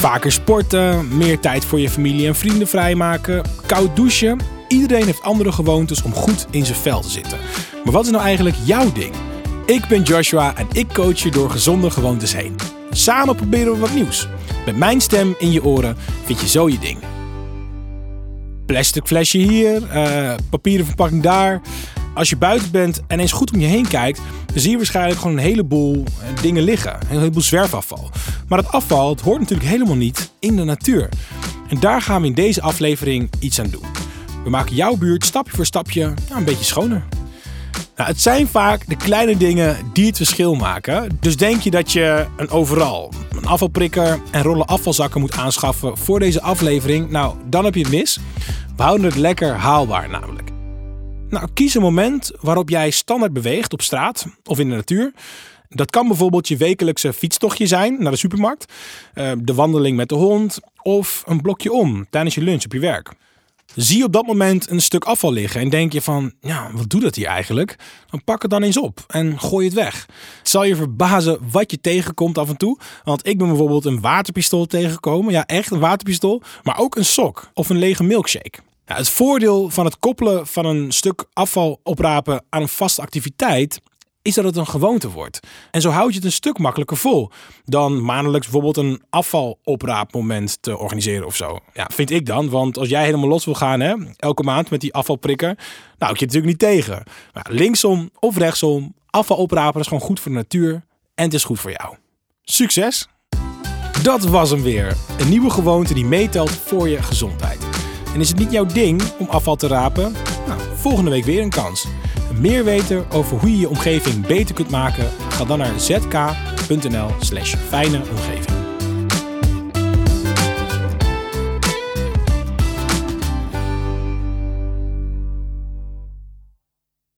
Vaker sporten, meer tijd voor je familie en vrienden vrijmaken, koud douchen. Iedereen heeft andere gewoontes om goed in zijn vel te zitten. Maar wat is nou eigenlijk jouw ding? Ik ben Joshua en ik coach je door gezonde gewoontes heen. Samen proberen we wat nieuws. Met mijn stem in je oren vind je zo je ding. Plastic flesje hier, eh, papieren verpakking daar. Als je buiten bent en eens goed om je heen kijkt, dan zie je waarschijnlijk gewoon een heleboel eh, dingen liggen. Een heleboel zwerfafval. Maar dat afval het hoort natuurlijk helemaal niet in de natuur. En daar gaan we in deze aflevering iets aan doen. We maken jouw buurt stapje voor stapje een beetje schoner. Nou, het zijn vaak de kleine dingen die het verschil maken. Dus denk je dat je een overal, een afvalprikker en rollen afvalzakken moet aanschaffen voor deze aflevering? Nou, dan heb je het mis. We houden het lekker haalbaar namelijk. Nou, kies een moment waarop jij standaard beweegt op straat of in de natuur. Dat kan bijvoorbeeld je wekelijkse fietstochtje zijn naar de supermarkt, eh, de wandeling met de hond of een blokje om tijdens je lunch op je werk. Zie je op dat moment een stuk afval liggen en denk je van, ja, wat doet dat hier eigenlijk? Dan pak het dan eens op en gooi het weg. Het zal je verbazen wat je tegenkomt af en toe. Want ik ben bijvoorbeeld een waterpistool tegengekomen. Ja, echt een waterpistool. Maar ook een sok of een lege milkshake. Het voordeel van het koppelen van een stuk afval oprapen aan een vaste activiteit is dat het een gewoonte wordt. En zo houd je het een stuk makkelijker vol dan maandelijks bijvoorbeeld een afvalopraapmoment te organiseren of zo. Ja, vind ik dan, want als jij helemaal los wil gaan, hè, elke maand met die afvalprikker, nou, ik je natuurlijk niet tegen. Linksom of rechtsom, afval oprapen is gewoon goed voor de natuur en het is goed voor jou. Succes! Dat was hem weer. Een nieuwe gewoonte die meetelt voor je gezondheid. En is het niet jouw ding om afval te rapen? Nou, volgende week weer een kans. Meer weten over hoe je je omgeving beter kunt maken? Ga dan naar zk.nl/slash fijne omgeving.